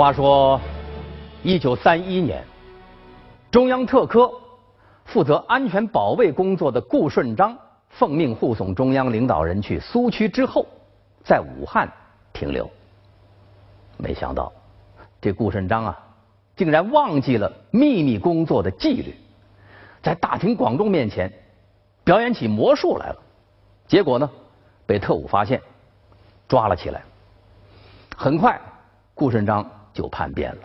话说，一九三一年，中央特科负责安全保卫工作的顾顺章奉命护送中央领导人去苏区之后，在武汉停留。没想到，这顾顺章啊，竟然忘记了秘密工作的纪律，在大庭广众面前表演起魔术来了。结果呢，被特务发现，抓了起来。很快，顾顺章。就叛变了。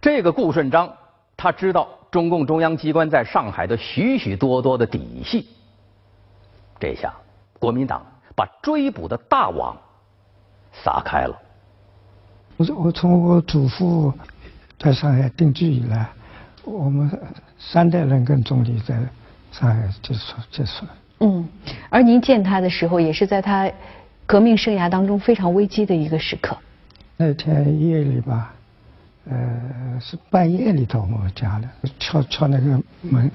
这个顾顺章，他知道中共中央机关在上海的许许多多的底细。这下，国民党把追捕的大网撒开了。我我从我祖父在上海定居以来，我们三代人跟总理在上海接触接触。嗯，而您见他的时候，也是在他革命生涯当中非常危机的一个时刻。那天夜里吧，呃，是半夜里到我们家的，敲敲那个门。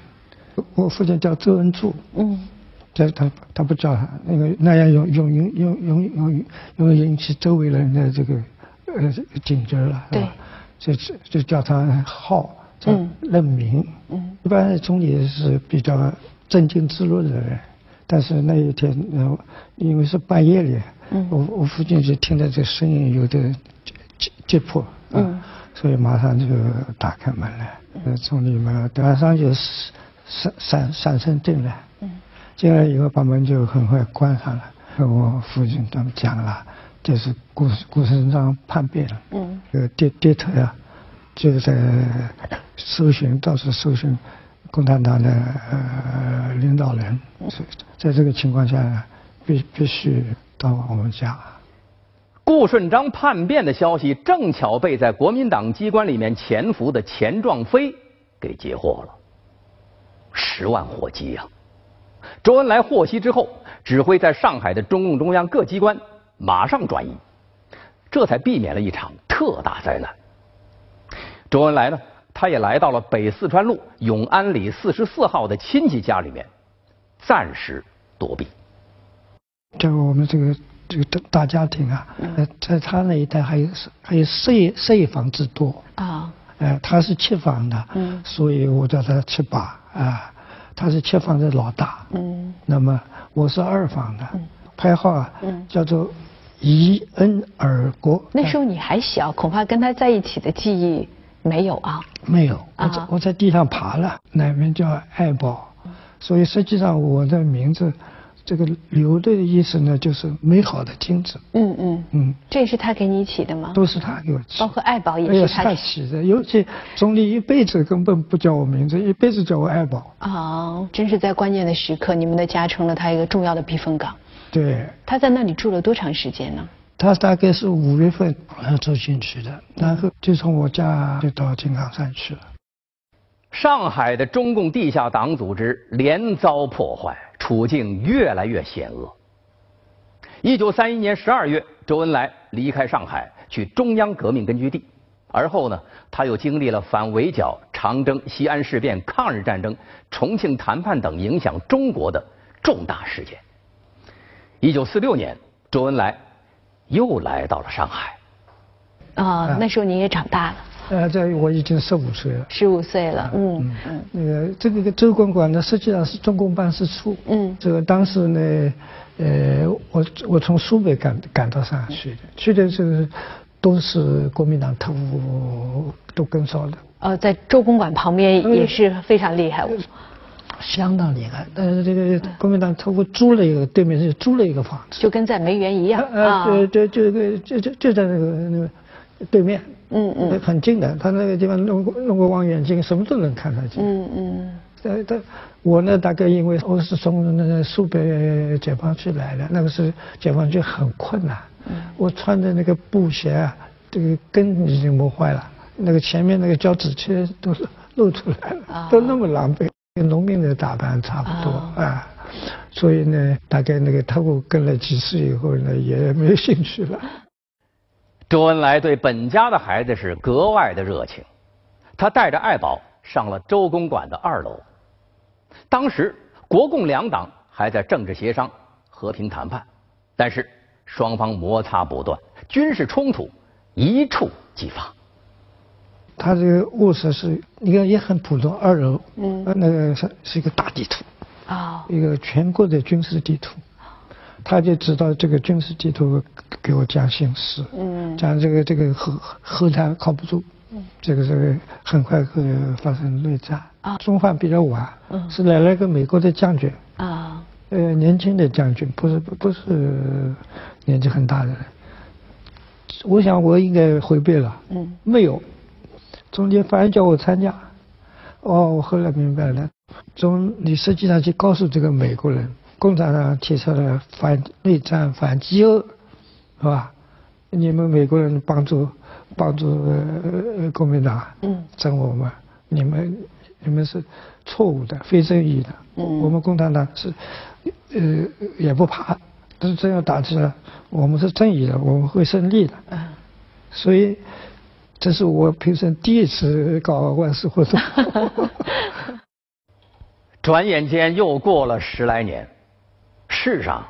我父亲叫周恩柱，嗯，这他他不叫他，那个那样用用用用用用用引起周围人的这个呃警觉了，对，就就叫他号，叫任明。嗯，一般总理是比较镇静自若的人，但是那一天，因为是半夜里。我我父亲就听到这声音有点急急迫，嗯，所以马上就打开门来，呃，从里面马上就闪闪闪身进来，嗯，进来以后把门就很快关上了。和我父亲他们讲了，就是顾顾顺章叛变了，嗯，呃，跌跌头呀，就在搜寻，到处搜寻共产党的呃领导人，所以在这个情况下，必必须。到我们家，顾顺章叛变的消息正巧被在国民党机关里面潜伏的钱壮飞给截获了，十万火急呀！周恩来获悉之后，指挥在上海的中共中央各机关马上转移，这才避免了一场特大灾难。周恩来呢，他也来到了北四川路永安里四十四号的亲戚家里面，暂时躲避。就我们这个这个大大家庭啊，呃在他那一代还有还有设设房之多。啊，呃，他是七房的，嗯，所以我叫他七八啊，他是七房的老大，嗯，那么我是二房的，排号啊，嗯，叫做宜恩尔国。那时候你还小，恐怕跟他在一起的记忆没有啊？没有，我在我在地上爬了，那名叫爱宝，所以实际上我的名字。这个刘的意思呢，就是美好的金子。嗯嗯嗯，这也是他给你起的吗？都是他给我起。包括爱宝也是他起的。尤其总理一辈子根本不叫我名字，一辈子叫我爱宝。哦，真是在关键的时刻，你们的家成了他一个重要的避风港。对。他在那里住了多长时间呢？他大概是五月份住进去的，然后就从我家就到金刚山去了。上海的中共地下党组织连遭破坏。处境越来越险恶。一九三一年十二月，周恩来离开上海，去中央革命根据地。而后呢，他又经历了反围剿、长征、西安事变、抗日战争、重庆谈判等影响中国的重大事件。一九四六年，周恩来又来到了上海。啊，那时候您也长大了。呃，在我已经十五岁了。十五岁了，嗯嗯。那个这个周公馆呢，实际上是中共办事处。嗯。这个当时呢，呃，我我从苏北赶赶到上海去的，去的是都是国民党特务都跟梢的。呃，在周公馆旁边也是非常厉害。相当厉害，但是这个国民党特务租了一个对面是租了一个房子，就跟在梅园一样。啊，对对，就就就就就在那个那个对面。嗯嗯，很近的，他那个地方弄弄个望远镜，什么都能看得见。嗯嗯。呃，他我呢，大概因为我是从那个苏北解放区来的，那个时候解放区很困难。嗯。我穿的那个布鞋啊，这个跟已经磨坏了，那个前面那个脚趾贴都是露出来了，都那么狼狈，跟农民的打扮差不多啊。所以呢，大概那个特务跟了几次以后呢，也没有兴趣了。周恩来对本家的孩子是格外的热情，他带着爱宝上了周公馆的二楼。当时国共两党还在政治协商、和平谈判，但是双方摩擦不断，军事冲突一触即发。他这个卧室是一个也很普通，二楼，嗯，那个是是一个大地图，啊，一个全国的军事地图，他就知道这个军事地图给我讲形势，嗯，讲这个这个后后台靠不住，嗯，这个这个很快会发生内战，啊，中方比较晚，嗯，是来了个美国的将军，啊，呃，年轻的将军，不是不是年纪很大的人，我想我应该回避了，嗯，没有。中间反而叫我参加，哦，我后来明白了，中你实际上去告诉这个美国人，共产党提出了反内战、反饥饿，是吧？你们美国人帮助帮助呃国民党，嗯，整我们，你们你们是错误的、非正义的，嗯，我们共产党是呃也不怕，但是这样打起来，我们是正义的，我们会胜利的，嗯，所以。这是我平生第一次搞万事活动。转眼间又过了十来年，世上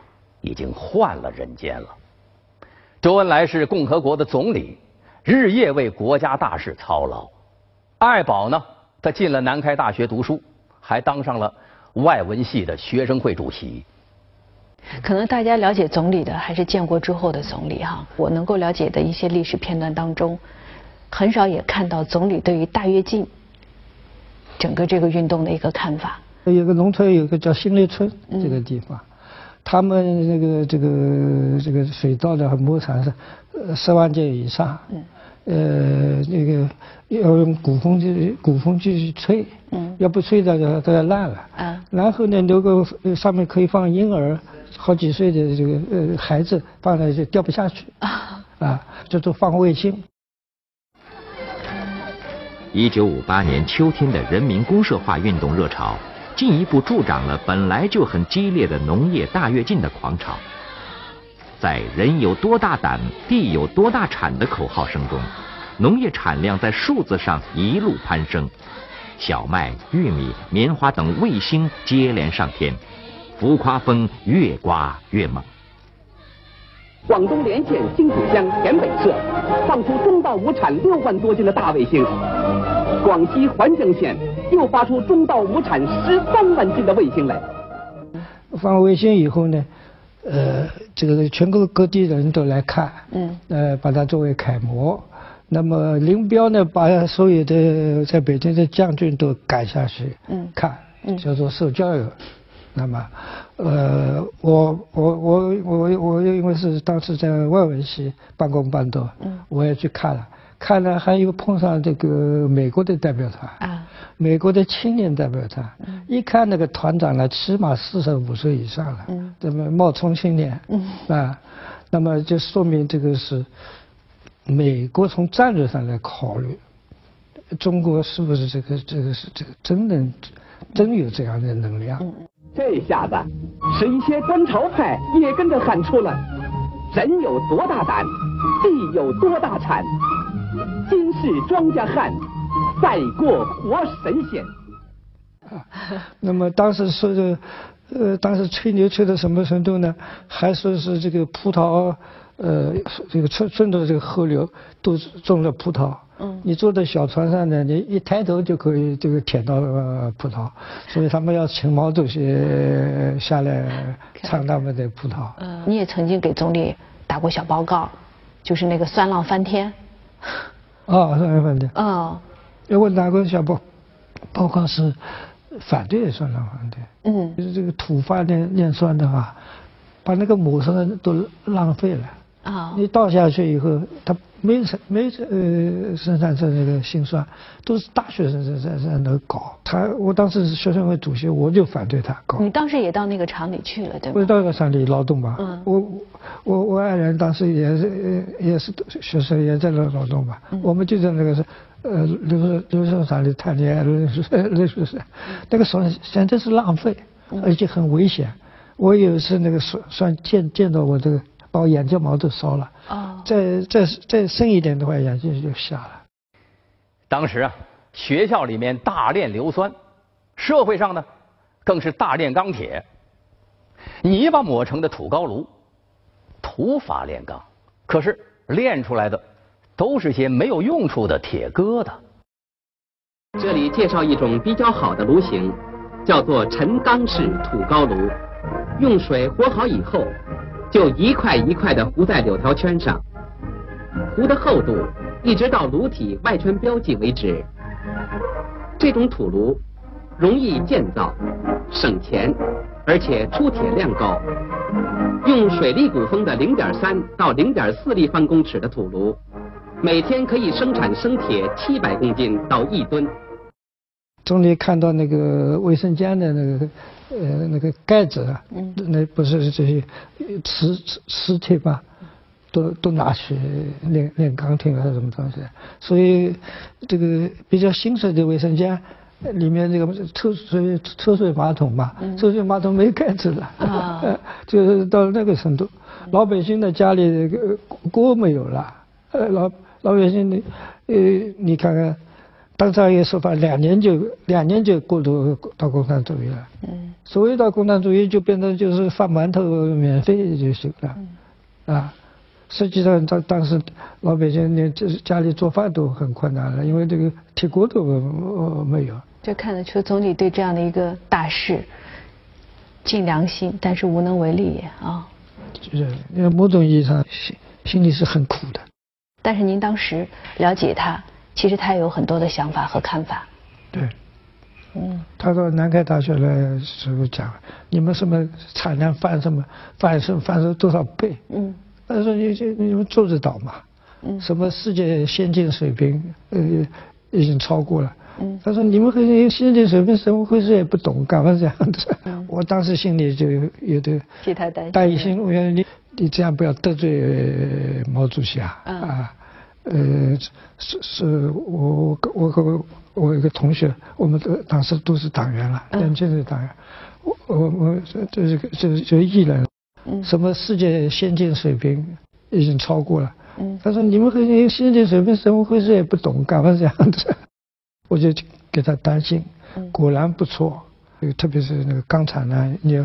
已经换了人间了。周恩来是共和国的总理，日夜为国家大事操劳。爱宝呢，他进了南开大学读书，还当上了外文系的学生会主席。可能大家了解总理的还是建国之后的总理哈。我能够了解的一些历史片段当中。很少也看到总理对于大跃进整个这个运动的一个看法。有个农村，有个叫新立村这个地方，他们那个这个这个水稻的亩产是十万斤以上。嗯。呃，那个要用鼓风机，鼓风机去吹。嗯。要不吹的都要烂了。啊。然后呢，留个上面可以放婴儿，好几岁的这个呃孩子放在就掉不下去。啊。啊，叫做放卫星。一九五八年秋天的人民公社化运动热潮，进一步助长了本来就很激烈的农业大跃进的狂潮。在“人有多大胆，地有多大产”的口号声中，农业产量在数字上一路攀升，小麦、玉米、棉花等卫星接连上天，浮夸风越刮越猛。广东连县新浦乡田北社放出中稻亩产六万多斤的大卫星，广西环江县又发出中稻亩产十三万斤的卫星来。放卫星以后呢，呃，这个全国各地的人都来看，嗯，呃，把它作为楷模。那么林彪呢，把所有的在北京的将军都赶下去，嗯，看，叫做受教育。那么，呃，我我我我我因为是当时在外文系半工半读，嗯，我也去看了，看了还有碰上这个美国的代表团，啊，美国的青年代表团，嗯，一看那个团长呢，起码四十五岁以上了，嗯，这么冒充青年，嗯，啊，那么就说明这个是美国从战略上来考虑，中国是不是这个这个是这个真能真有这样的能量？这下子，使一些观潮派也跟着喊出了：“人有多大胆，地有多大产，今世庄稼汉，赛过活神仙。”那么当时说的，呃，当时吹牛吹到什么程度呢？还说是这个葡萄，呃，这个顺顺着这个河流都种了葡萄。嗯，你坐在小船上呢，你一抬头就可以这个舔到葡萄，所以他们要请毛主席下来尝他们的葡萄。嗯，你也曾经给总理打过小报告，就是那个酸浪翻天。啊，酸浪翻天。啊，我打过小报报告是反对酸辣反对。嗯，就是这个土发炼炼酸的话，把那个母生都浪费了。啊，你倒下去以后，它。没生没呃生产出那个辛酸，都是大学生在在在那搞。他我当时是学生会主席，我就反对他搞。你当时也到那个厂里去了，对吧？我到那个厂里劳动吧。嗯。我我我爱人当时也是也是学生，也在那劳动吧。嗯。我们就在那个是呃流水流水厂里谈恋爱，流水流水线，那个酸简直是浪费，而且很危险。我有一次那个酸酸见见到我这个。把我眼睫毛都烧了，哦，再再再深一点的话，眼睛就瞎了。当时啊，学校里面大炼硫酸，社会上呢，更是大炼钢铁。泥巴抹成的土高炉，土法炼钢，可是炼出来的都是些没有用处的铁疙瘩。这里介绍一种比较好的炉型，叫做沉钢式土高炉。用水和好以后，就一块一块的糊在柳条圈上，糊的厚度一直到炉体外圈标记为止。这种土炉容易建造，省钱，而且出铁量高。用水力鼓风的零点三到零点四立方公尺的土炉，每天可以生产生铁七百公斤到一吨。终于看到那个卫生间的那个呃那个盖子啊，那不是这些磁磁磁铁吧？都都拿去炼炼钢铁还是什么东西？所以这个比较新式的卫生间里面这个抽水抽水马桶嘛，抽水马桶没盖子了，啊，就是到那个程度。老百姓的家里这个锅没有了，呃，老老百姓的呃，你看看，当时也说法，两年就两年就过渡到共产主义了。嗯，所谓到共产主义就变成就是发馒头免费就行了，啊。实际上，当当时老百姓连就是家里做饭都很困难了，因为这个铁锅都没有。就看得出总理对这样的一个大事尽良心，但是无能为力啊。就是因为某种意义上心心里是很苦的。但是您当时了解他，其实他有很多的想法和看法。对。嗯。他到南开大学来时候讲，你们什么产量翻什么翻升翻升多少倍？嗯。他说：“你这你们做得到吗？嗯，什么世界先进水平，呃，已经超过了。嗯，他说你们和先进水平怎么回事也不懂，干嘛这样子？我当时心里就有点替他担心。担心，我说你你这样不要得罪毛主席啊啊！呃，是是我我我和我一个同学，我们都当时都是党员了，年轻的党员，我我我这是这这艺人。”什么世界先进水平已经超过了？嗯，他说你们和先进水平怎么回事也不懂，干嘛这样子？我就给他担心，果然不错，特别是那个钢厂呢，你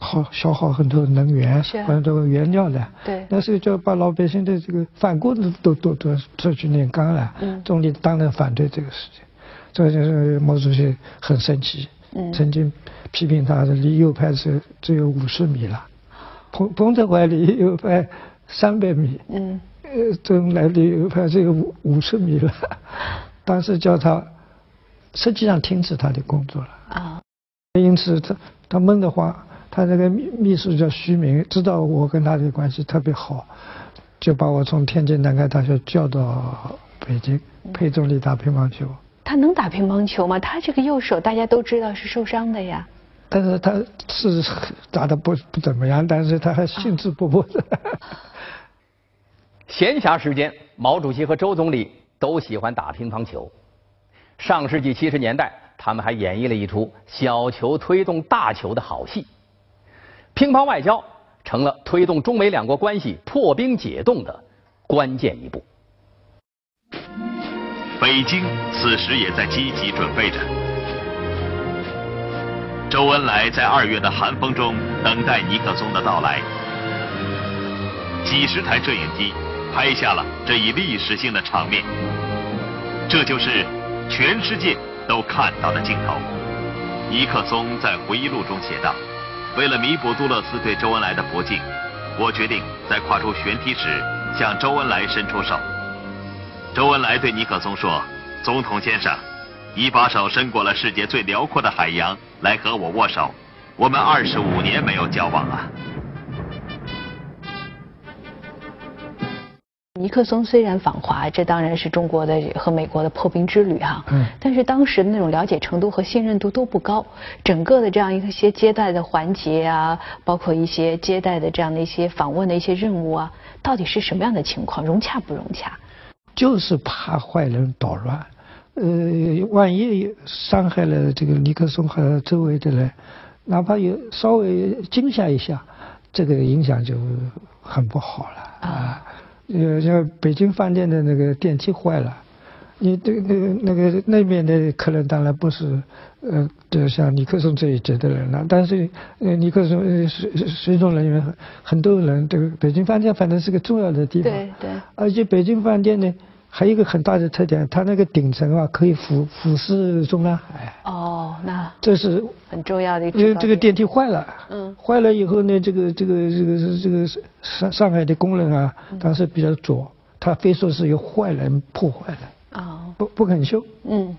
耗消耗很多能源，很多原料的。对，那时候就把老百姓的这个饭锅子都都都出去炼钢了。嗯，总理当然反对这个事情，这就是毛主席很生气，嗯曾经批评他的离右派是只有五十米了。彭彭德怀离右派三百米，嗯，呃，周恩来离右派只有五五十米了。当时叫他，实际上停止他的工作了。啊，因此他他闷得慌，他那个秘秘书叫徐明，知道我跟他的关系特别好，就把我从天津南开大学叫到北京陪总理打乒乓球。他能打乒乓球吗？他这个右手大家都知道是受伤的呀。但是他是打的不不怎么样，但是他还兴致勃勃的。闲暇时间，毛主席和周总理都喜欢打乒乓球。上世纪七十年代，他们还演绎了一出小球推动大球的好戏。乒乓外交成了推动中美两国关系破冰解冻的关键一步。北京此时也在积极准备着。周恩来在二月的寒风中等待尼克松的到来，几十台摄影机拍下了这一历史性的场面。这就是全世界都看到的镜头。尼克松在回忆录中写道：“为了弥补杜勒斯对周恩来的不敬，我决定在跨出舷梯时向周恩来伸出手。”周恩来对尼克松说：“总统先生。”你把手伸过了世界最辽阔的海洋来和我握手，我们二十五年没有交往了。尼克松虽然访华，这当然是中国的和美国的破冰之旅哈，嗯，但是当时的那种了解程度和信任度都不高，整个的这样一些接待的环节啊，包括一些接待的这样的一些访问的一些任务啊，到底是什么样的情况，融洽不融洽？就是怕坏人捣乱。呃，万一伤害了这个尼克松和周围的人，哪怕有稍微惊吓一下，这个影响就很不好了啊。呃，像北京饭店的那个电梯坏了，你这个那个那个那边的客人当然不是呃，就像尼克松这一届的人了，但是呃尼克松呃随随从人员很很多人，这个北京饭店反正是个重要的地方，对对，而且北京饭店呢还有一个很大的特点，它那个顶层啊可以俯俯视中南海，哦，那这是很重要的一因为这个。电梯坏了，嗯坏了以后呢，这个这个这个这个上上海的工人啊，嗯当时比较左，他非说是有坏人破坏的。哦，不不肯修，嗯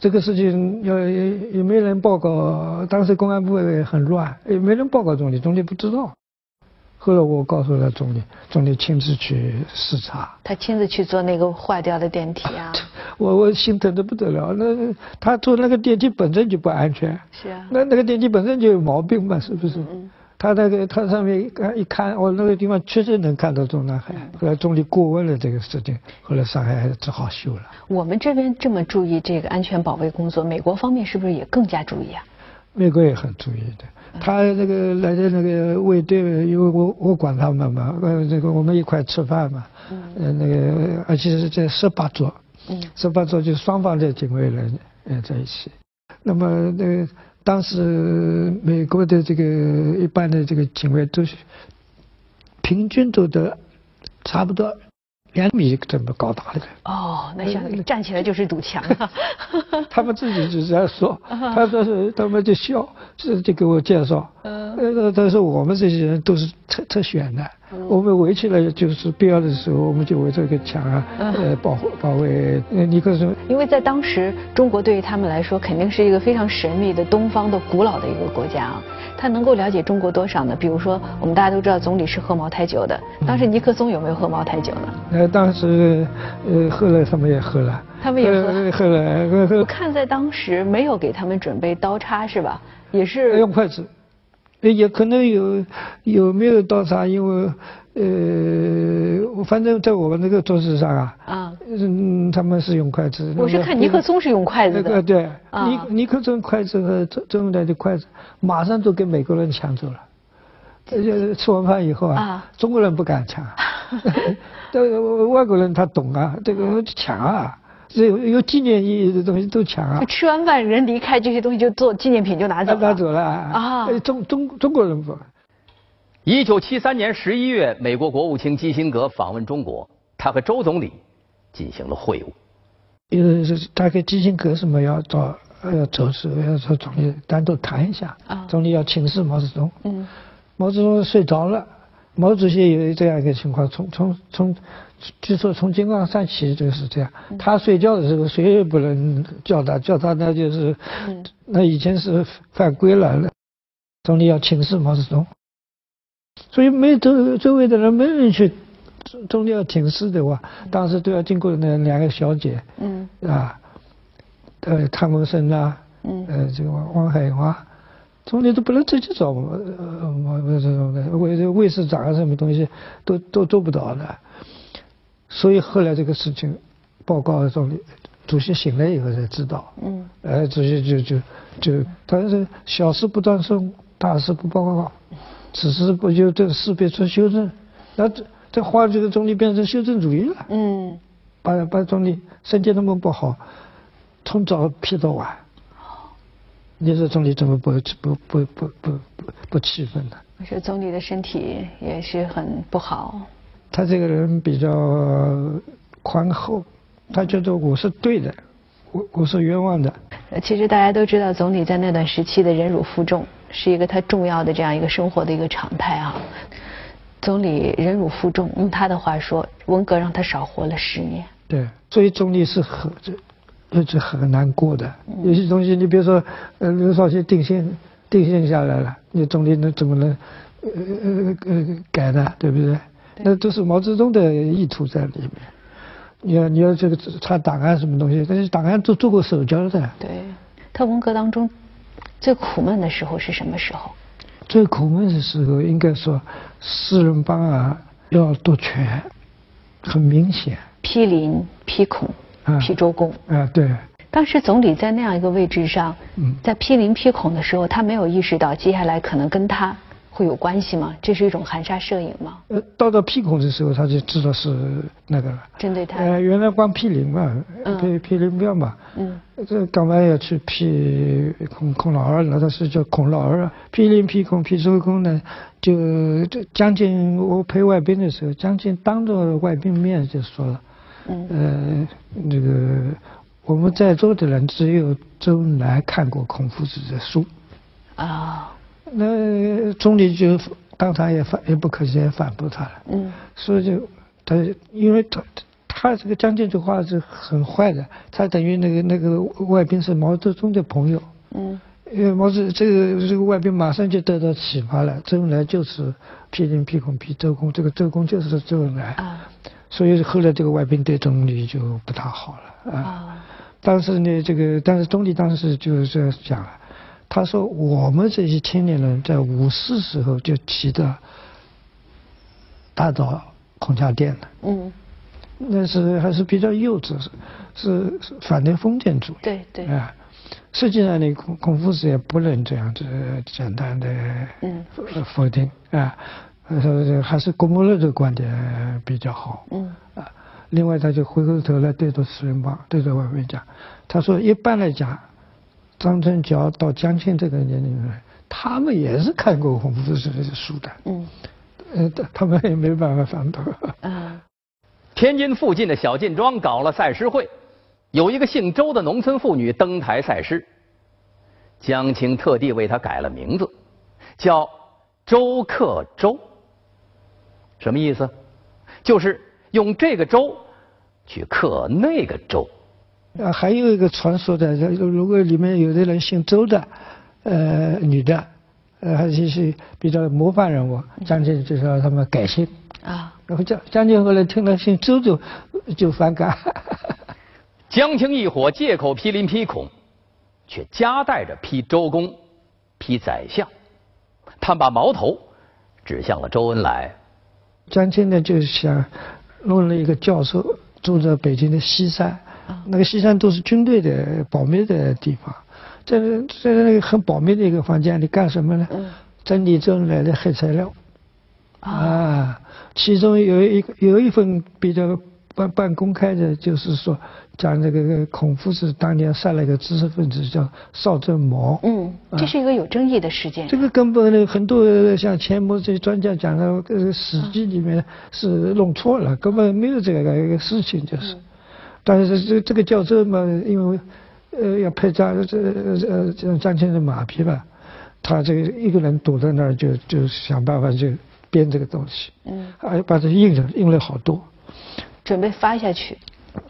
这个事情要也也没人报告，当时公安部也很乱，也没人报告总理，总理不知道。后来我告诉了总理，总理亲自去视察，他亲自去做那个坏掉的电梯啊。我我心疼的不得了。那他坐那个电梯本身就不安全，是啊。那那个电梯本身就有毛病嘛，是不是？嗯他那个他上面一看一看，哦，那个地方确实能看到中南海。后来总理过问了这个事情，后来上海还只好修了。我们这边这么注意这个安全保卫工作，美国方面是不是也更加注意啊？美国也很注意的，他那个来的那个卫队，因为我我管他们嘛，呃，这个我们一块吃饭嘛，呃，那个而且是在十八桌，嗯。十八桌就双方的警卫人呃在一起，那么那个当时美国的这个一般的这个警卫都是平均都得差不多两米这么高大的人。哦，那相当于站起来就是堵墙了。他们自己就这样说，他说是他们就笑，是就给我介绍，嗯呃，但是我们这些人都是特特选的，我们围起来就是必要的时候，我们就围这个墙啊，呃，保护保卫。呃尼克松因为在当时，中国对于他们来说肯定是一个非常神秘的东方的古老的一个国家啊。他能够了解中国多少呢？比如说，我们大家都知道总理是喝茅台酒的，当时尼克松有没有喝茅台酒呢？呃，当时呃后来，他们也喝了，他们也喝了，我看在当时没有给他们准备刀叉是吧？也是用筷子，呃也可能有有没有刀叉，因为呃，反正在我们那个桌子上啊，啊。嗯，他们是用筷子。我是看尼克松是用筷子的。那个对，啊尼尼克松筷子和周周恩来的筷子，马上都给美国人抢走了。而且吃完饭以后啊啊，中国人不敢抢，但外国人他懂啊，这个抢啊，这有有纪念意义的东西都抢啊，吃完饭人离开，这些东西就做纪念品就拿走了。拿走了啊呃中中中国人不。一九七三年十一月，美国国务卿基辛格访问中国，他和周总理进行了会晤。呃，是大概基辛格什么要找要走时要找总理单独谈一下，啊总理要请示毛泽东，嗯毛泽东睡着了，毛主席有这样一个情况，从从从，据说从金刚山起就是这样，他睡觉的时候谁也不能叫他，叫他那就是，嗯。那以前是犯规了，总理要请示毛泽东，所以没周周围的人没人去，总理要请示的话，当时都要经过那两个小姐嗯。啊，呃汤文生啊，嗯。呃，这个王王海华，总理都不能直接找我，呃，我这种的卫卫士长啊，什么东西都都做不到的。所以后来这个事情报告总理，主席醒了以后才知道，嗯呃，主席就就就，但是小事不断送，大事不报告，此事不就这事必出修正，那这这话这个总理变成修正主义了。嗯，把把总理身体那么不好，从早批到晚，你说总理怎么不不不不不不不气愤呢？我说总理的身体也是很不好。他这个人比较宽厚，他觉得我是对的，我我是冤枉的。呃其实大家都知道，总理在那段时期的忍辱负重是一个他重要的这样一个生活的一个常态啊。总理忍辱负重，用他的话说，文革让他少活了十年。对，所以总理是很这日子很难过的。有些东西，你比如说，呃，刘少奇定性定性下来了，你总理能怎么能呃呃呃改呢？对不对？那都是毛泽东的意图在里面。你要你要这个查档案什么东西，但是档案都做过手脚的。对，他文革当中最苦闷的时候是什么时候？最苦闷的时候，应该说四人帮啊要夺权，很明显批林、批孔、啊批周公。啊，对。当时总理在那样一个位置上，嗯在批林批孔的时候，他没有意识到接下来可能跟他会有关系吗？这是一种含沙射影吗？呃，到了批孔的时候，他就知道是那个了。针对他。呃，原来光批林嘛，批批林庙嘛。嗯。这干嘛要去批孔孔老二了？他是叫孔老二啊。批林批孔批周公呢，就这将近我陪外宾的时候，将近当着外宾面就说了。嗯。呃，那个我们在座的人只有周恩来看过孔夫子的书。啊。那总理就当场也反也不客气也反驳他了，嗯，所以就他因为他他这个将军这话是很坏的，他等于那个那个外宾是毛泽东的朋友，嗯，因为毛泽这个这个外宾马上就得到启发了，周恩来就是批林批孔批周公，这个周公就是周恩来，啊，所以后来这个外宾对总理就不大好了啊，但是呢这个但是总理当时就是这样讲了。他说：“我们这些青年人在五四时候就提的打倒孔家店了。嗯，那是还是比较幼稚，是是反对封建主义。对对。啊，实际上呢，孔孔夫子也不能这样子简单的否定啊，说还是郭沫若这个观点比较好。嗯。啊，另外他就回过头来对着四人帮，对着外面讲，他说一般来讲。张春桥到江青这个年龄人，他们也是看过红夫子的书的。嗯，呃，他们也没办法反驳。啊，天津附近的小晋庄搞了赛诗会，有一个姓周的农村妇女登台赛诗，江青特地为她改了名字，叫周克周。什么意思？就是用这个州去克那个州。啊，还有一个传说的，如果里面有的人姓周的，呃，女的，呃，还是是比较模范人物，将军就说他们改姓啊。然后将将军后来听了姓周就就反感。江青一伙借口批林批孔，却夹带着批周公、批宰相，他把矛头指向了周恩来。江青呢，就想弄了一个教授住在北京的西山。那个西山都是军队的保密的地方，在在那个很保密的一个房间里干什么呢？整理周恩来的黑材料。啊，其中有一个有一份比较半半公开的，就是说讲这个孔夫子当年杀了一个知识分子叫邵正谋。嗯，这是一个有争议的事件。这个根本呢，很多像钱穆这些专家讲的，《史记》里面是弄错了，根本没有这个一个事情，就是。但是这这个教授嘛，因为呃要拍张这呃这张青的马屁吧，他这个一个人躲在那儿就就想办法就编这个东西，嗯，还把这印了印了好多，准备发下去，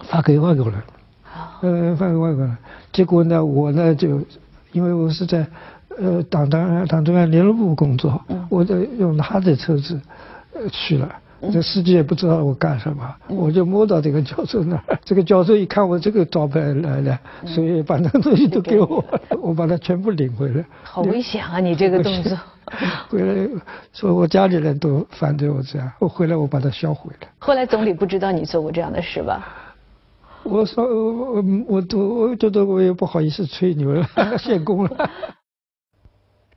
发给外国人，好，呃发给外国人，结果呢我呢就因为我是在呃党当党中央联络部工作，嗯，我就用他的车子呃去了。这司机也不知道我干什么，我就摸到这个教授那儿。这个教授一看我这个招牌来了，所以把那个东西都给我，我把它全部领回来。好危险啊！你这个动作。回来说我家里人都反对我这样，我回来我把它销毁了。后来总理不知道你做过这样的事吧？我说我我都我觉得我也不好意思吹牛了，献功了。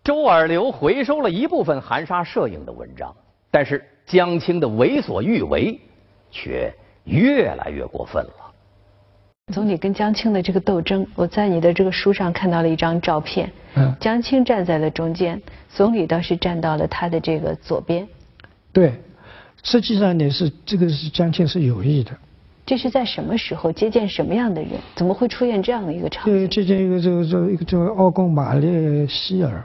周尔流回收了一部分含沙射影的文章，但是。江青的为所欲为，却越来越过分了。总理跟江青的这个斗争，我在你的这个书上看到了一张照片。嗯。江青站在了中间，总理倒是站到了他的这个左边。对，实际上你是这个是江青是有意的。这是在什么时候接见什么样的人？怎么会出现这样的一个场景？接见一个这个这个一个叫奥贡马列希尔，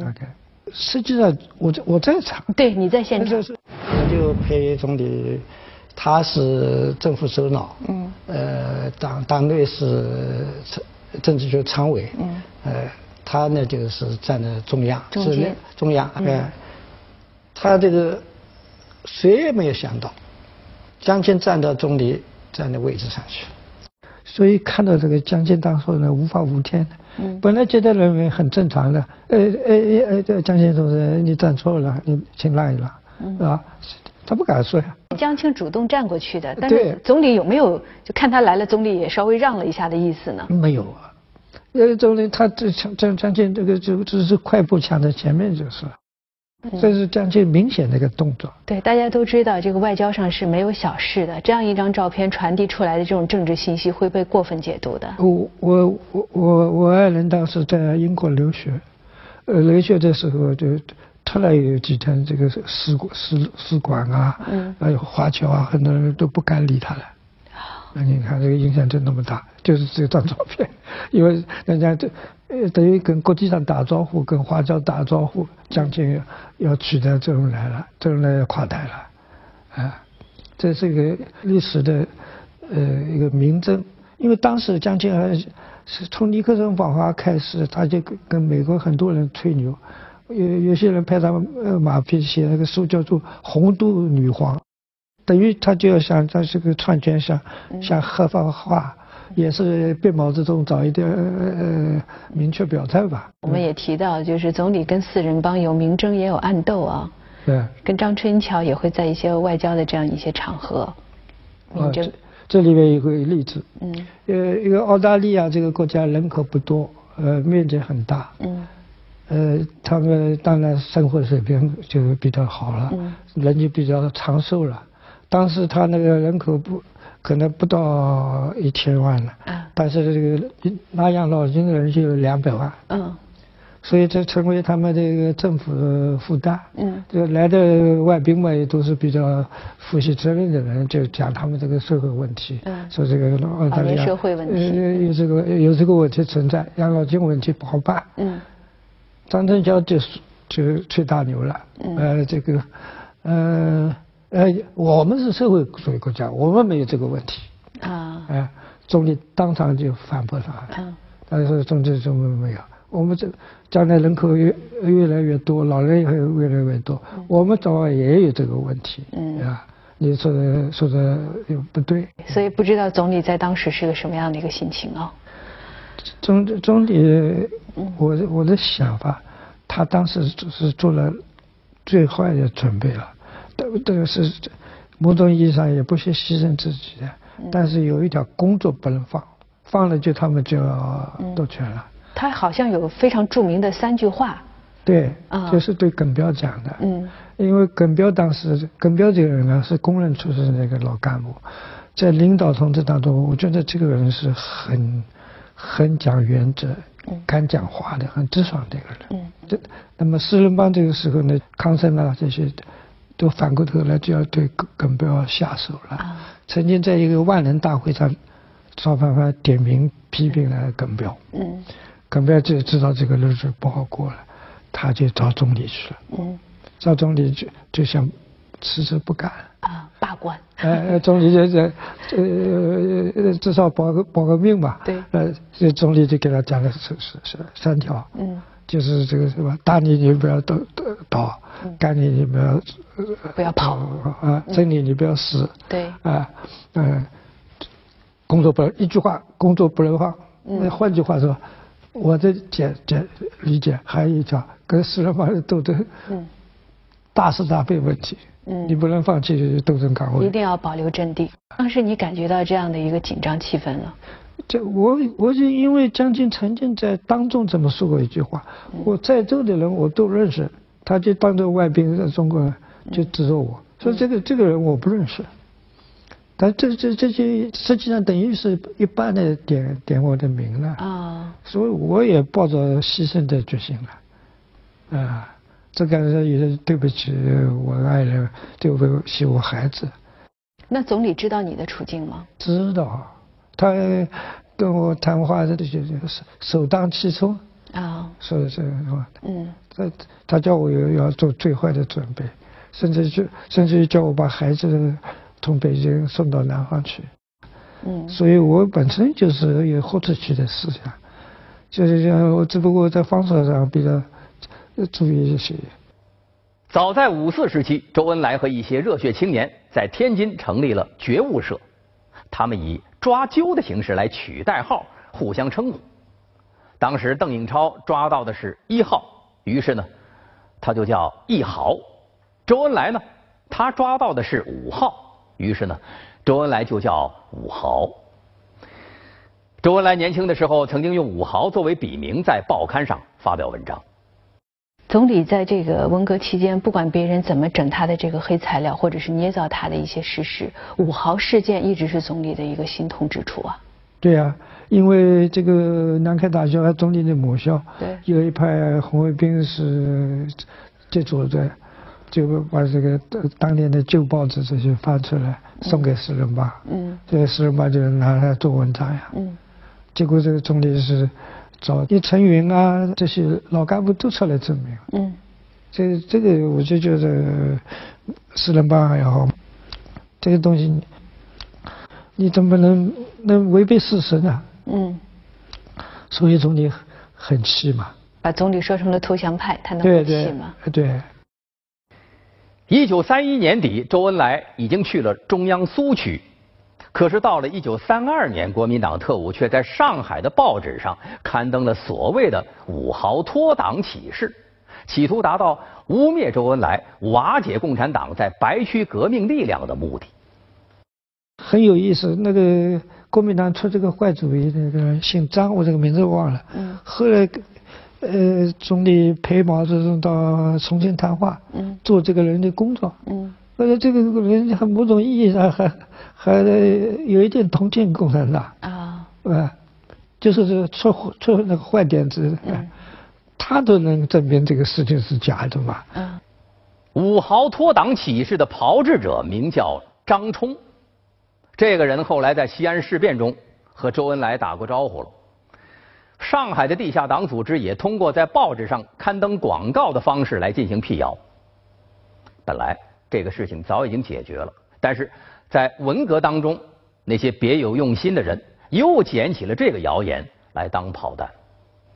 大概。实际上，我在我在场。对，你在现场。我就陪总理，他是政府首脑。嗯。呃，党党内是政政治局常委。嗯。呃，他呢就是站在中央。中间。中央。嗯。他这个谁也没有想到，江青站到总理站的位置上去。所以看到这个江青当时呢，无法无天。本来接待人员很正常的，呃呃呃，这江青同志，你站错了，你请让一让，是吧？他不敢说呀。江青主动站过去的，但是总理有没有就看他来了，总理也稍微让了一下的意思呢？没有啊，呃，总理他这江江江青这个就只是快步抢在前面就是。这是最最明显的一个动作。对，大家都知道这个外交上是没有小事的，这样一张照片传递出来的这种政治信息会被过分解读的。我我我我我爱人当时在英国留学，呃，留学的时候就突然有几天这个使馆使使馆啊，嗯，还有华侨啊，很多人都不敢理他了。那你看这个影响就那么大，就是这张照片，因为人家这等于跟国际上打招呼，跟华侨打招呼，将军要取代周恩来了，周恩来要垮台了，啊，这是一个历史的呃一个明证，因为当时江青还是从尼克松访华开始，他就跟跟美国很多人吹牛，有有些人拍他呃马屁，写那个书叫做《红都女皇》。等于他就要想在这个创建上，想合法化，也是被毛泽东早一点呃明确表态吧。我们也提到，就是总理跟四人帮有明争也有暗斗啊。对。跟张春桥也会在一些外交的这样一些场合明争。这里面有个例子。嗯。呃，一个澳大利亚这个国家人口不多，呃，面积很大。嗯。呃，他们当然生活水平就比较好了，人就比较长寿了。当时他那个人口不可能不到一千万了，但是这个拿养老金的人就有两百万，嗯，所以这成为他们这个政府的负担。嗯，这来的外宾嘛也都是比较负起责任的人，就讲他们这个社会问题，嗯说这个澳大利亚社会问题有这个有这个问题存在，养老金问题不好办。嗯，张春桥就就吹大牛了，嗯呃，这个，呃。呃，我们是社会主义国家，我们没有这个问题。啊。哎，总理当场就反驳他。嗯。但是总理说没有，我们这将来人口越越来越多，老人也会越来越多，我们早晚也有这个问题。嗯。啊，你说的说的又不对。所以不知道总理在当时是个什么样的一个心情啊？总总理，我我的想法，他当时是做了最坏的准备了。这个是某种意义上也不是牺牲自己的，但是有一条工作不能放，放了就他们就要夺权了。他好像有非常著名的三句话。对，就是对耿彪讲的。嗯。因为耿彪当时，耿彪这个人呢是工人出身的一个老干部，在领导同志当中，我觉得这个人是很很讲原则、敢讲话的、很直爽的一个人。嗯。这那么四人帮这个时候呢，康生啊这些。都反过头来就要对耿耿彪下手了。曾经在一个万人大会上，赵凡凡点名批评了耿彪。嗯。耿彪就知道这个日子不好过了，他就找总理去了。嗯。找总理就就想辞职不干。啊，罢官。呃，总理就这呃至少保个保个命吧。对。呃，这总理就给他讲了是是是三条。嗯。就是这个什么，大逆你不要倒倒倒，干你你不要不要跑。啊，真理你不要死。对。啊，嗯，工作不能一句话，工作不能放。那换句话说，我的解解理解还有一条，跟四人帮的斗争，嗯。大是大非问题，嗯。你不能放弃斗争岗位，一定要保留阵地。当时你感觉到这样的一个紧张气氛了？这我我就因为将军曾经在当众这么说过一句话，我在座的人我都认识，他就当着外宾在中国就指着我说这个这个人我不认识，但这这这些实际上等于是一般的点点我的名了啊，所以我也抱着牺牲的决心了，啊，这感觉也是对不起我爱人，对不起我孩子。那总理知道你的处境吗？知道。他跟我谈话的就就是首当其冲啊，说的这个话，嗯，他他叫我要要做最坏的准备，甚至就甚至于叫我把孩子从北京送到南方去，嗯，所以我本身就是有豁出去的思想，就是讲我只不过在方式上比较注意一些。早在五四时期，周恩来和一些热血青年在天津成立了觉悟社，他们以抓阄的形式来取代号，互相称呼。当时邓颖超抓到的是一号，于是呢，他就叫一豪。周恩来呢，他抓到的是五号，于是呢，周恩来就叫五豪。周恩来年轻的时候曾经用五豪作为笔名在报刊上发表文章。总理在这个文革期间，不管别人怎么整他的这个黑材料，或者是捏造他的一些事实，五豪事件一直是总理的一个心痛之处啊。对呀，因为这个南开大学总理的母校，对，有一派红卫兵是接触的，就把这个当年的旧报纸这些发出来，送给四人帮，嗯，这四人帮就拿来做文章呀，嗯，结果这个总理是。找叶陈云啊，这些老干部都出来证明。嗯，这这个我就觉得，四人帮也好，这个东西，你怎么能能违背事实呢？嗯，所以总理很气嘛。把总理说成了投降派，他能不气吗？对。一九三一年底，周恩来已经去了中央苏区。可是到了一九三二年，国民党特务却在上海的报纸上刊登了所谓的“五豪脱党启事”，企图达到污蔑周恩来、瓦解共产党在白区革命力量的目的。很有意思，那个国民党出这个坏主意，那个姓张，我这个名字忘了。嗯。后来，呃，总理陪毛泽东到重庆谈话，嗯，做这个人的工作，嗯。而且这个人还某种意义上还还有一点同情共产党啊，啊，就是这出出那个坏点子，他都能证明这个事情是假的嘛。嗯，五豪脱党起事的炮制者名叫张冲，这个人后来在西安事变中和周恩来打过招呼了。上海的地下党组织也通过在报纸上刊登广告的方式来进行辟谣。本来。这个事情早已经解决了，但是在文革当中，那些别有用心的人又捡起了这个谣言来当炮弹。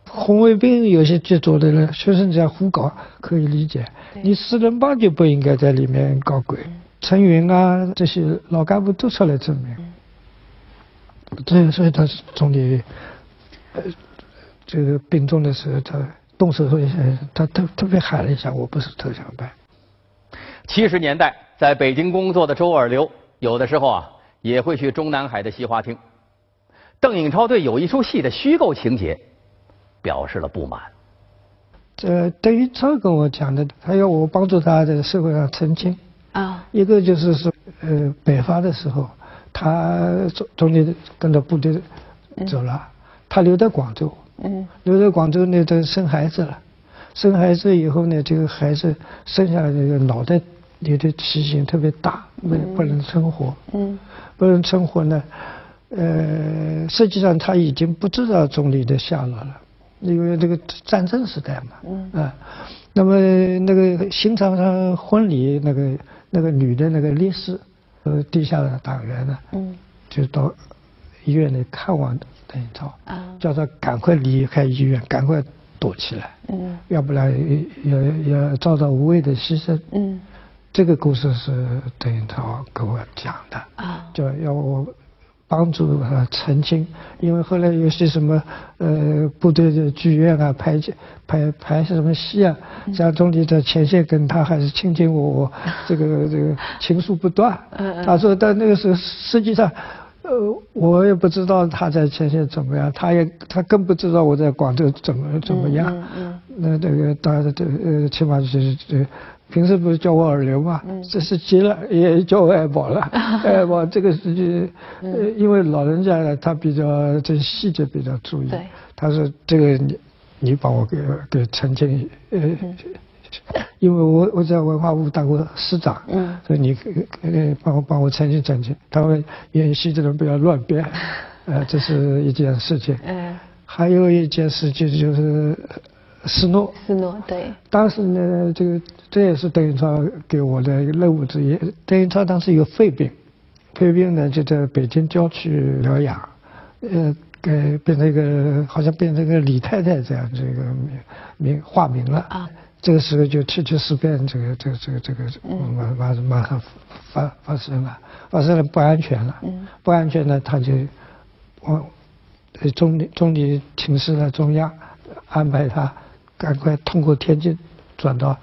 红卫兵有些执着的人，学生在胡搞可以理解，你四人帮就不应该在里面搞鬼。陈云啊，这些老干部都出来证明。这所以他是总理，呃，这个病重的时候，他动手术一下，他特特别喊了一下：“我不是投降派。”七十年代在北京工作的周尔流，有的时候啊也会去中南海的西花厅。邓颖超对有一出戏的虚构情节表示了不满。这邓颖超跟我讲的，他要我帮助他在社会上澄清。啊。一个就是说，呃，北伐的时候，他中中间跟着部队走了，他留在广州。嗯。留在广州呢，都生孩子了。生孩子以后呢，这个孩子生下来这个脑袋。你的畸形特别大，不不能存活。嗯，不能存活呢。呃，实际上他已经不知道总理的下落了，因为这个战争时代嘛。嗯。啊，那么那个新场上婚礼，那个那个女的那个烈士，呃，地下的党员呢，嗯，就到医院里看望邓颖超，啊，叫他赶快离开医院，赶快躲起来，嗯，要不然要要遭到无谓的牺牲，嗯。这个故事是邓颖超跟我讲的，啊，就要我帮助他澄清，因为后来有些什么呃部队的剧院啊拍拍拍什么戏啊，像总理在前线跟他还是卿卿我我，这个这个情愫不断。他说但那个时候实际上，呃我也不知道他在前线怎么样，他也他更不知道我在广州怎么怎么样。那这个当然这呃起码就是这。平时不是叫我二流嘛，这是急了也叫我爱宝了，爱宝这个事情，呃，因为老人家呢，他比较这细节比较注意，他说这个你你帮我给给澄清，呃，因为我我在文化部当过司长，所以你呃帮我帮我澄清澄清，他们演戏的人不要乱编，呃，这是一件事情，嗯。还有一件事情就是。斯诺，斯诺对。当时呢，这个这也是邓颖超给我的一个任务之一。邓颖超当时有肺病，肺病呢就在北京郊区疗养，呃，给变成一个好像变成一个李太太这样这个名名化名了。啊。这个时候就七七事变，这个这个这个这个马马马上发发生了，发生了不安全了。嗯。不安全呢，他就往总理总理请示了中央，安排他。赶快通过天津转到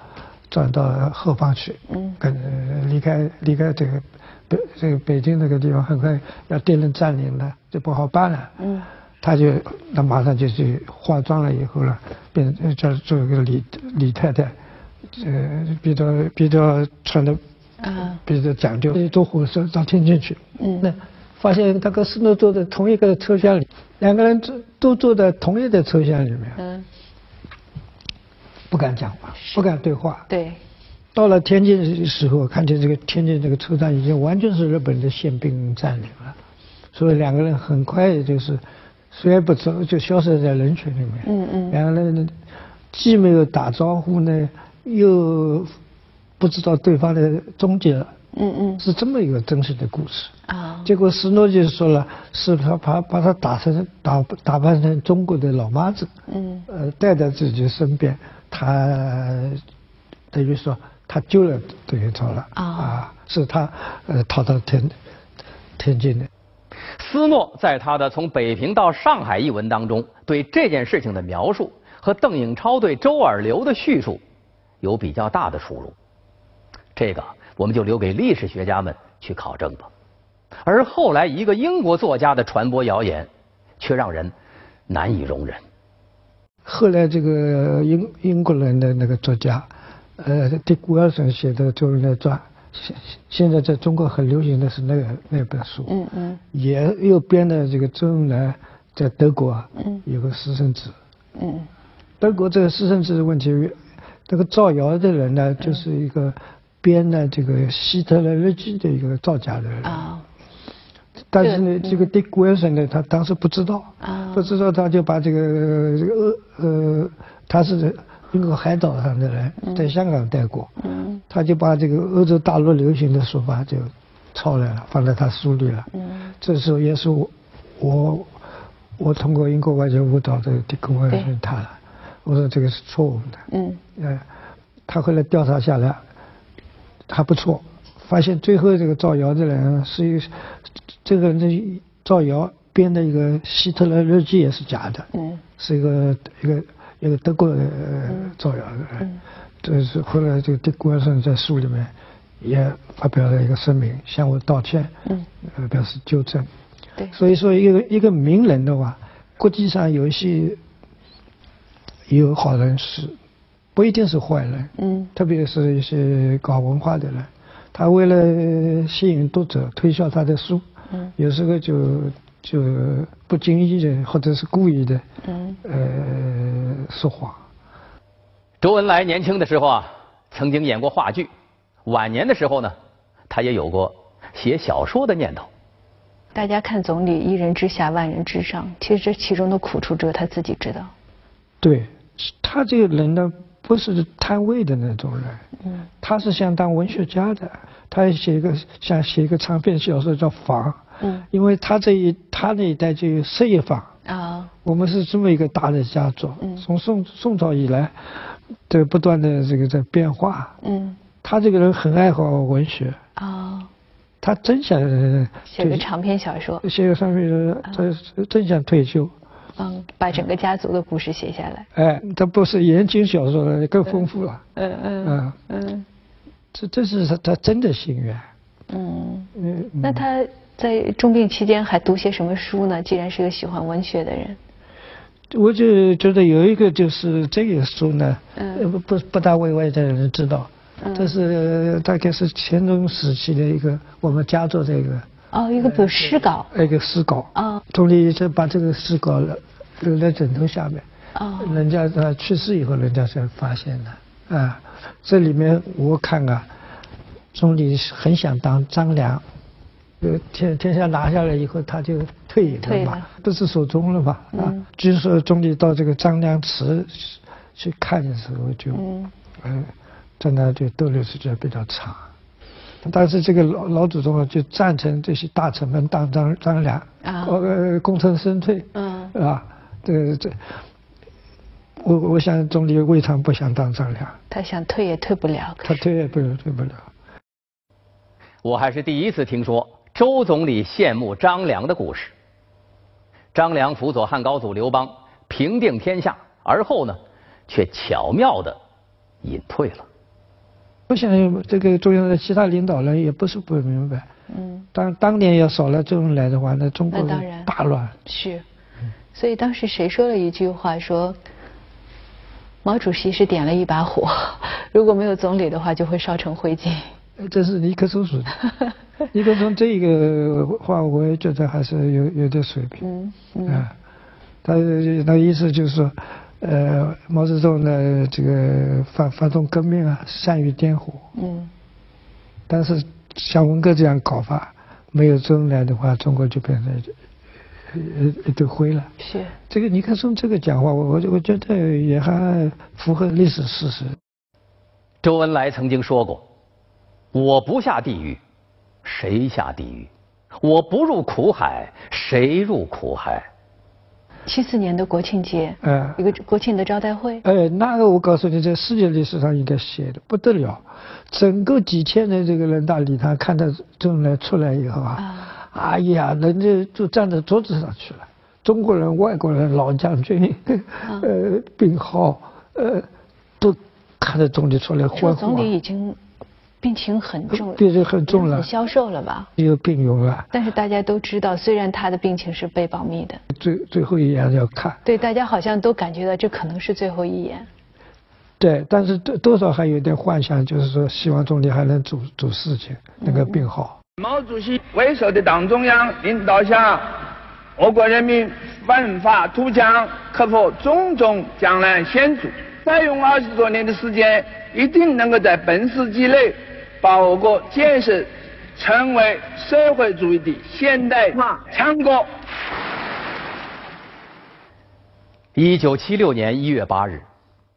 转到后方去，嗯，跟离开离开这个北这个北京那个地方，很快要敌人占领了，就不好办了。嗯，他就那马上就去化妆了以后了，变叫做一个李李太太，呃，比较比较穿的，啊，比较讲究，坐火车到天津去。嗯，那发现他跟斯诺坐在同一个车厢里，两个人坐都坐在同一个车厢里面。嗯。不敢讲话，不敢对话。对。到了天津的时候，看见这个天津这个车站已经完全是日本的宪兵占领了，所以两个人很快就是虽然不走，就消失在人群里面。嗯嗯。两个人既没有打招呼呢，又不知道对方的踪迹了。嗯嗯。是这么一个真实的故事。啊。结果斯诺就说了，是他把把他打成打打扮成中国的老妈子。嗯。呃，带在自己身边，他等于说。他救了邓元超了啊！是他呃逃到天天津的。斯诺在他的《从北平到上海》一文当中，对这件事情的描述和邓颖超对周尔流的叙述有比较大的出入。这个我们就留给历史学家们去考证吧。而后来一个英国作家的传播谣言，却让人难以容忍。后来这个英英国人的那个作家。呃，狄古尔森写的《周恩来传》，现现在在中国很流行的是那个那本书，嗯嗯，也又编的这个周恩来在德国啊，嗯，有个私生子，嗯，德国这个私生子的问题，这个造谣的人呢，就是一个编的这个希特勒日记的一个造假的人。啊，但是呢，这个狄古尔森呢，他当时不知道，啊，不知道他就把这个这个呃呃，他是。英国海岛上的人在香港待过，嗯他就把这个欧洲大陆流行的说法就抄来了，放在他书里了。嗯这时候也是我我我通过英国外交舞蹈的提供问他了，我说这个是错误的。嗯，呃，他后来调查下来还不错，发现最后这个造谣的人是一个这个人造谣编的一个希特勒日记也是假的，是一个一个。一个德国的造谣的，这是后来这个德国人在书里面也发表了一个声明，向我道歉，呃，表示纠正。对，所以说一个一个名人的话，国际上有一些有好人是不一定是坏人，嗯，特别是一些搞文化的人，他为了吸引读者，推销他的书，嗯，有时候就。就不经意的，或者是故意的，嗯，呃，说谎。周恩来年轻的时候啊，曾经演过话剧；晚年的时候呢，他也有过写小说的念头。大家看总理一人之下万人之上，其实这其中的苦处只有他自己知道。对，他这个人呢，不是贪位的那种人，嗯，他是想当文学家的，他写一个想写一个长篇小说叫《房》。嗯，因为他这一他那一代就有事业房啊，我们是这么一个大的家族，嗯，从宋宋朝以来，在不断的这个在变化，嗯，他这个人很爱好文学。啊，他真想写个长篇小说，写个长篇小说，他真想退休，嗯，把整个家族的故事写下来，哎，他不是言情小说了，更丰富了，嗯嗯嗯，这这是他他真的心愿，嗯嗯，那他。在重病期间还读些什么书呢？既然是个喜欢文学的人，我就觉得有一个就是这个书呢，不不不大为外在人知道，这是大概是乾隆时期的一个我们家族这个哦，一个本诗稿，一个诗稿。啊，总理就把这个诗稿留在枕头下面。啊，人家他去世以后，人家才发现的。啊，这里面我看啊，总理很想当张良。呃，天天下拿下来以后，他就退隐了嘛，不是所终了嘛？啊，据说总理到这个张良祠去看的时候，就嗯，在那就逗留时间比较长。但是这个老老祖宗啊就赞成这些大臣们当张张良，啊，呃，功成身退，嗯，啊，这这，我我想总理未尝不想当张良。他想退也退不了。他退也不了，退不了。我还是第一次听说。周总理羡慕张良的故事。张良辅佐汉高祖刘邦平定天下，而后呢，却巧妙的隐退了。我想这个中央的其他领导人也不是不明白。嗯。当当年要少了周恩来的话，那中国大乱。是。所以当时谁说了一句话说：“毛主席是点了一把火，如果没有总理的话，就会烧成灰烬。这是尼克松说的。尼克松这个话，我也觉得还是有有点水平。嗯嗯。他那意思就是说，呃，毛泽东呢，这个发发动革命啊，善于点火。嗯。但是像文革这样搞法，没有周恩来的话，中国就变成呃一堆灰了。是。这个尼克松这个讲话，我我我觉得也还符合历史事实。周恩来曾经说过：“我不下地狱，谁下地狱？我不入苦海，谁入苦海？”七四年的国庆节，嗯，一个国庆的招待会，哎，那个我告诉你，在世界历史上应该写的不得了，整个几千人这个人大礼堂，看到周恩来出来以后啊，哎呀，人家就站在桌子上去了，中国人、外国人、老将军，呃，病号，呃，都看着总理出来欢呼。总理已经。病情很重，病情很重了，消瘦了吧？有病勇了。但是大家都知道，虽然他的病情是被保密的，最最后一眼要看。对，大家好像都感觉到这可能是最后一眼。对，但是多多少还有点幻想，就是说希望总理还能做做事情，那个病好。毛主席为首的党中央领导下，我国人民奋发图强，克服种种艰难险阻，再用二十多年的时间，一定能够在本世纪内。把我国建设成为社会主义的现代化强国。一九七六年一月八日，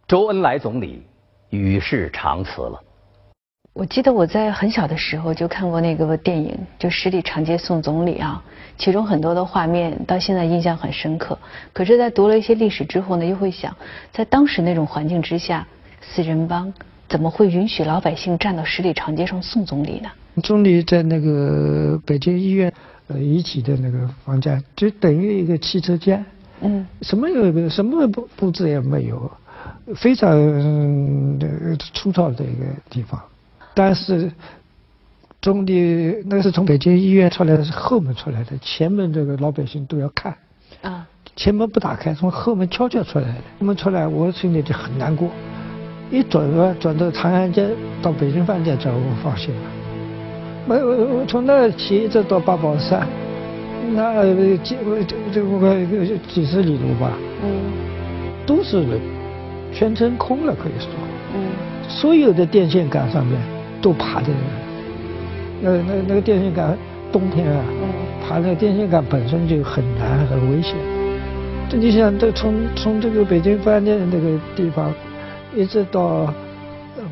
周恩来总理与世长辞了。我记得我在很小的时候就看过那个电影，就十里长街送总理啊，其中很多的画面到现在印象很深刻。可是，在读了一些历史之后呢，又会想，在当时那种环境之下，四人帮。怎么会允许老百姓站到十里长街上送总理呢？总理在那个北京医院呃遗体的那个房间，就等于一个汽车间，嗯，什么有什么布布置也没有，非常粗糙的一个地方。但是总理那是从北京医院出来的是后门出来的，前门这个老百姓都要看，啊，前门不打开，从后门悄悄出来的。后门出来，我心里就很难过。一转啊，转到长安街到北京饭店，这我放心了。没有，从那起一直到八宝山，那几这这个几十里路吧，嗯，都是人，全程空了可以说，嗯，所有的电线杆上面都爬着人，那那那个电线杆冬天啊，爬那个电线杆本身就很难很危险。这你想，这从从这个北京饭店那个地方。一直到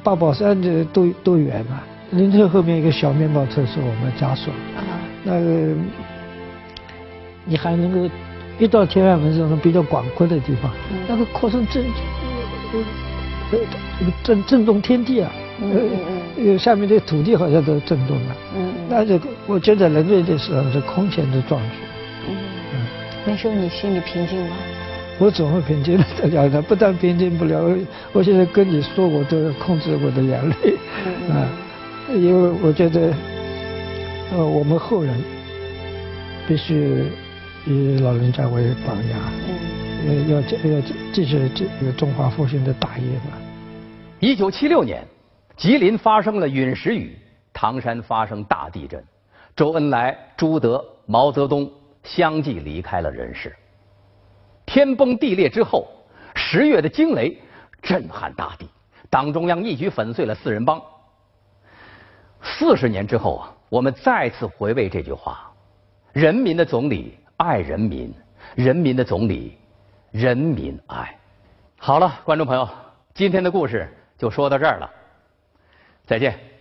八宝山的都都远嘛，林村后面一个小面包车是我们家属，那个你还能够一到天安门这种比较广阔的地方，那个哭声震，呃，震震动天地啊，呃，下面的土地好像都震动了，嗯那这个我觉得人类的时候是空前的壮举。嗯，那时候你心里平静吗？我怎么平静得了呢？不但平静不了，我现在跟你说，我都控制我的眼泪啊，因为我觉得，呃，我们后人必须以老人家为榜样，嗯，要要继续这个中华复兴的大业嘛。一九七六年，吉林发生了陨石雨，唐山发生大地震，周恩来、朱德、毛泽东相继离开了人世。天崩地裂之后，十月的惊雷震撼大地，党中央一举粉碎了四人帮。四十年之后啊，我们再次回味这句话：人民的总理爱人民，人民的总理人民爱。好了，观众朋友，今天的故事就说到这儿了，再见。